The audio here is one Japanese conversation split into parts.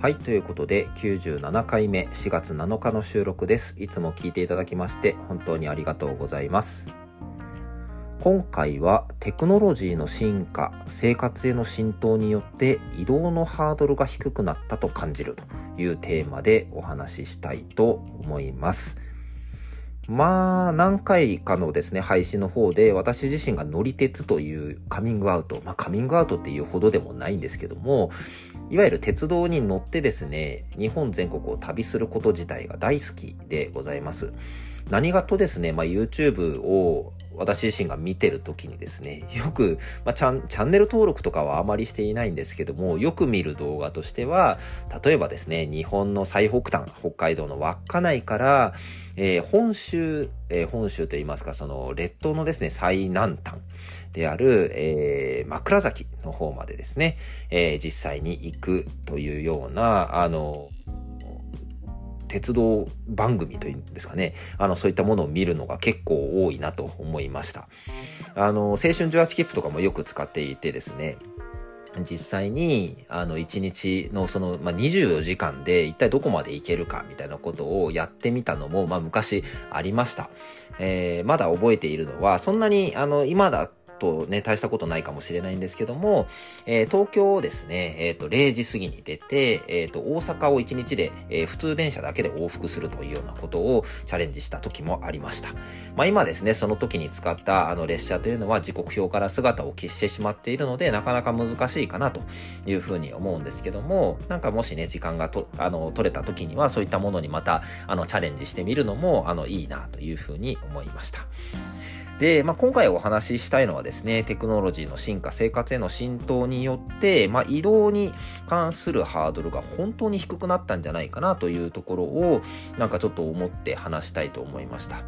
はい。ということで、97回目、4月7日の収録です。いつも聞いていただきまして、本当にありがとうございます。今回は、テクノロジーの進化、生活への浸透によって移動のハードルが低くなったと感じるというテーマでお話ししたいと思います。まあ、何回かのですね、配信の方で、私自身が乗り鉄というカミングアウト、まあ、カミングアウトっていうほどでもないんですけども、いわゆる鉄道に乗ってですね、日本全国を旅すること自体が大好きでございます。何がとですね、まあ、YouTube を私自身が見てる時にですね、よく、まあ、チャン、チャンネル登録とかはあまりしていないんですけども、よく見る動画としては、例えばですね、日本の最北端、北海道の稚内から、えー、本州、えー、本州といいますか、その列島のですね、最南端である、えー、枕崎の方までですね、え、実際に行くというような、あの、鉄道番組というんですかね、あの、そういったものを見るのが結構多いなと思いました。あの、青春18切符とかもよく使っていてですね、実際に、あの、1日のその、まあ、24時間で一体どこまで行けるかみたいなことをやってみたのも、まあ、昔ありました。えー、まだ覚えているのは、そんなに、あの、今だとね、大したことないかもしれないんですけども、えー、東京をですね、えっ、ー、と、0時過ぎに出て、えっ、ー、と、大阪を1日で、え普通電車だけで往復するというようなことをチャレンジした時もありました。まあ今ですね、その時に使ったあの列車というのは時刻表から姿を消してしまっているので、なかなか難しいかなというふうに思うんですけども、なんかもしね、時間がと、あの、取れた時にはそういったものにまた、あの、チャレンジしてみるのも、あの、いいなというふうに思いました。で、まあ、今回お話ししたいのはですね、テクノロジーの進化、生活への浸透によって、まあ、移動に関するハードルが本当に低くなったんじゃないかなというところを、なんかちょっと思って話したいと思いました。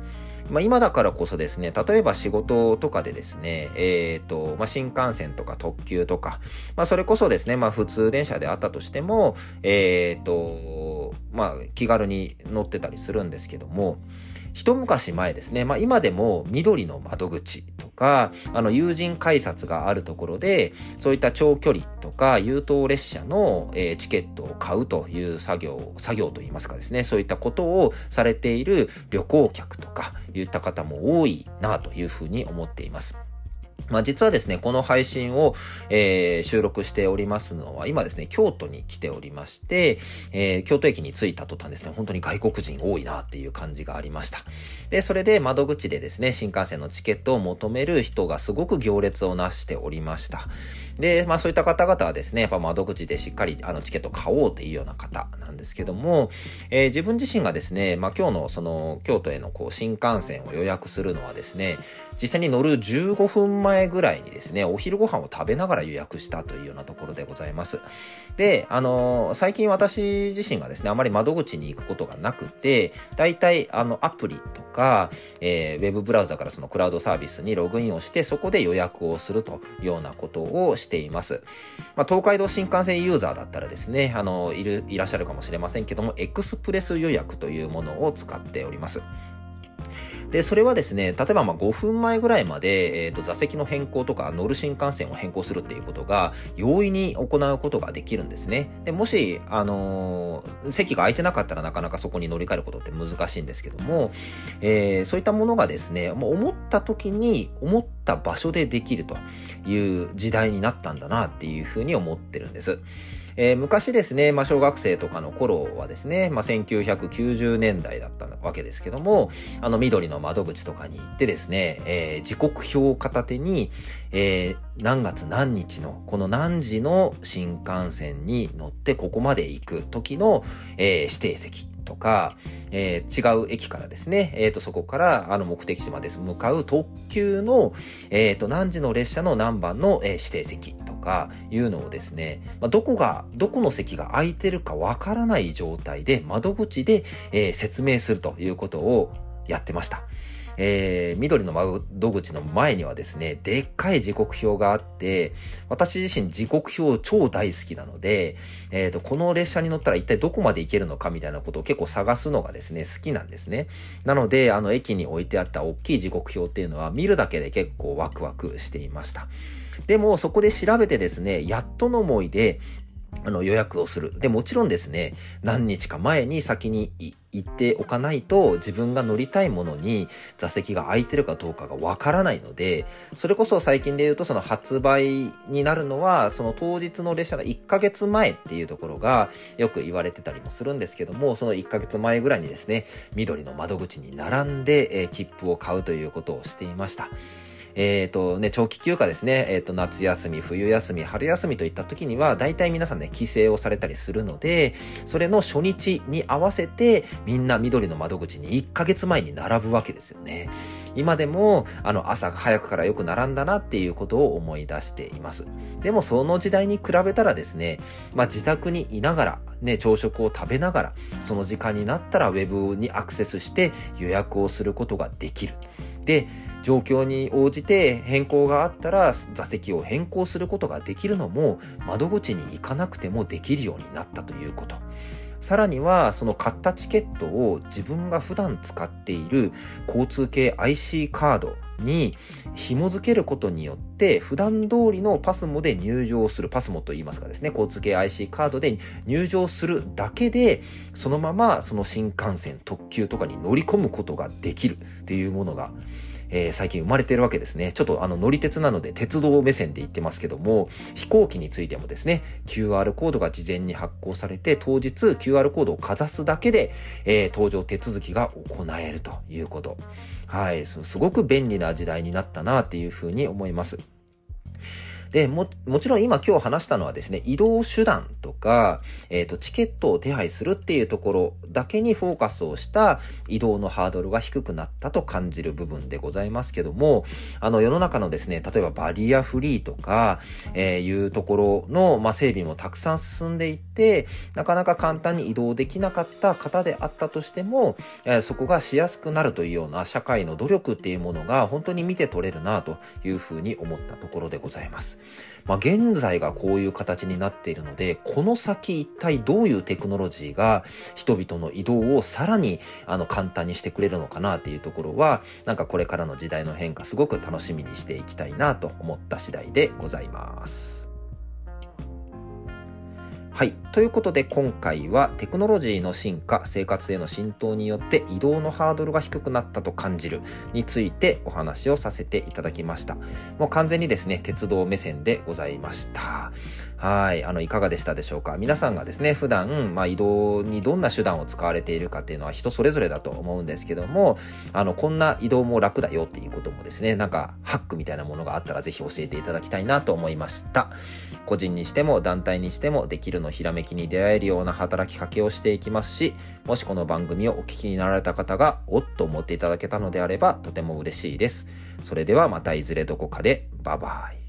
まあ、今だからこそですね、例えば仕事とかでですね、えっ、ー、と、まあ、新幹線とか特急とか、まあ、それこそですね、まあ、普通電車であったとしても、えっ、ー、と、まあ、気軽に乗ってたりするんですけども、一昔前ですね、まあ今でも緑の窓口とか、あの友人改札があるところで、そういった長距離とか優等列車の、え、チケットを買うという作業、作業といいますかですね、そういったことをされている旅行客とか言った方も多いなというふうに思っています。まあ実はですね、この配信を、えー、収録しておりますのは、今ですね、京都に来ておりまして、えー、京都駅に着いた途端ですね、本当に外国人多いなっていう感じがありました。で、それで窓口でですね、新幹線のチケットを求める人がすごく行列をなしておりました。で、まあそういった方々はですね、やっぱ窓口でしっかりあのチケット買おうっていうような方なんですけども、えー、自分自身がですね、まあ今日のその京都へのこう新幹線を予約するのはですね、実際に乗る15分前ぐらいにですね、お昼ご飯を食べながら予約したというようなところでございます。で、あのー、最近私自身がですね、あまり窓口に行くことがなくて、大体あのアプリとか、えー、ウェブブラウザからそのクラウドサービスにログインをして、そこで予約をするというようなことをしています。まあ、東海道新幹線ユーザーだったらですね、あの、いる、いらっしゃるかもしれませんけども、エクスプレス予約というものを使っております。で、それはですね、例えばまあ5分前ぐらいまで、え、ー、と、座席の変更とか乗る新幹線を変更するっていうことが、容易に行うことができるんですね。で、もし、あのー、席が空いてなかったらなかなかそこに乗り換えることって難しいんですけども、えー、そういったものがですね、もう思った時に、思った場所でできるという時代になったんだなっていうふうに思ってるんです。えー、昔ですね、まあ、小学生とかの頃はですね、まあ、1990年代だったわけですけども、あの、緑の窓口とかに行ってですね、えー、時刻表を片手に、えー、何月何日の、この何時の新幹線に乗ってここまで行く時の、えー、指定席とか、えー、違う駅からですね、え、ー、と、そこから、あの、目的地まで向かう特急の、え、ー、と、何時の列車の何番の、え指定席かいうのをですね、まあ、どこが、どこの席が空いてるかわからない状態で窓口で、え説明するということをやってました。えー、緑の窓口の前にはですね、でっかい時刻表があって、私自身時刻表超大好きなので、えっ、ー、と、この列車に乗ったら一体どこまで行けるのかみたいなことを結構探すのがですね、好きなんですね。なので、あの、駅に置いてあった大きい時刻表っていうのは見るだけで結構ワクワクしていました。でも、そこで調べてですね、やっとの思いで、あの予約をする。で、もちろんですね、何日か前に先に行っておかないと自分が乗りたいものに座席が空いてるかどうかがわからないので、それこそ最近で言うとその発売になるのは、その当日の列車の1ヶ月前っていうところがよく言われてたりもするんですけども、その1ヶ月前ぐらいにですね、緑の窓口に並んで、え、切符を買うということをしていました。えっ、ー、とね、長期休暇ですね、えっ、ー、と、夏休み、冬休み、春休みといった時には、大体皆さんね、帰省をされたりするので、それの初日に合わせて、みんな緑の窓口に1ヶ月前に並ぶわけですよね。今でも、あの、朝早くからよく並んだなっていうことを思い出しています。でも、その時代に比べたらですね、まあ、自宅にいながら、ね、朝食を食べながら、その時間になったらウェブにアクセスして予約をすることができる。で、状況に応じて変更があったら座席を変更することができるのも窓口に行かなくてもできるようになったということ。さらには、その買ったチケットを自分が普段使っている交通系 IC カードに紐付けることによって普段通りのパスモで入場するパスモと言いますかですね交通系 IC カードで入場するだけでそのままその新幹線特急とかに乗り込むことができるっていうものがえー、最近生まれてるわけですね。ちょっとあの乗り鉄なので鉄道目線で言ってますけども、飛行機についてもですね、QR コードが事前に発行されて、当日 QR コードをかざすだけで、えー、搭乗手続きが行えるということ。はい、すごく便利な時代になったなっていうふうに思います。で、も、もちろん今今日話したのはですね、移動手段とか、えっ、ー、と、チケットを手配するっていうところだけにフォーカスをした移動のハードルが低くなったと感じる部分でございますけども、あの、世の中のですね、例えばバリアフリーとか、えー、いうところの、まあ、整備もたくさん進んでいって、なかなか簡単に移動できなかった方であったとしても、えー、そこがしやすくなるというような社会の努力っていうものが本当に見て取れるなというふうに思ったところでございます。まあ、現在がこういう形になっているので、この先一体どういうテクノロジーが人々の移動をさらにあの簡単にしてくれるのかなっていうところは、なんかこれからの時代の変化すごく楽しみにしていきたいなと思った次第でございます。はい。ということで今回はテクノロジーの進化、生活への浸透によって移動のハードルが低くなったと感じるについてお話をさせていただきました。もう完全にですね、鉄道目線でございました。はい。あの、いかがでしたでしょうか？皆さんがですね、普段、まあ、移動にどんな手段を使われているかっていうのは人それぞれだと思うんですけども、あの、こんな移動も楽だよっていうこともですね、なんか、ハックみたいなものがあったらぜひ教えていただきたいなと思いました。個人にしても団体にしてもできるのひらめきに出会えるような働きかけをしていきますし、もしこの番組をお聞きになられた方が、おっと思っていただけたのであれば、とても嬉しいです。それではまたいずれどこかで、バイバイ。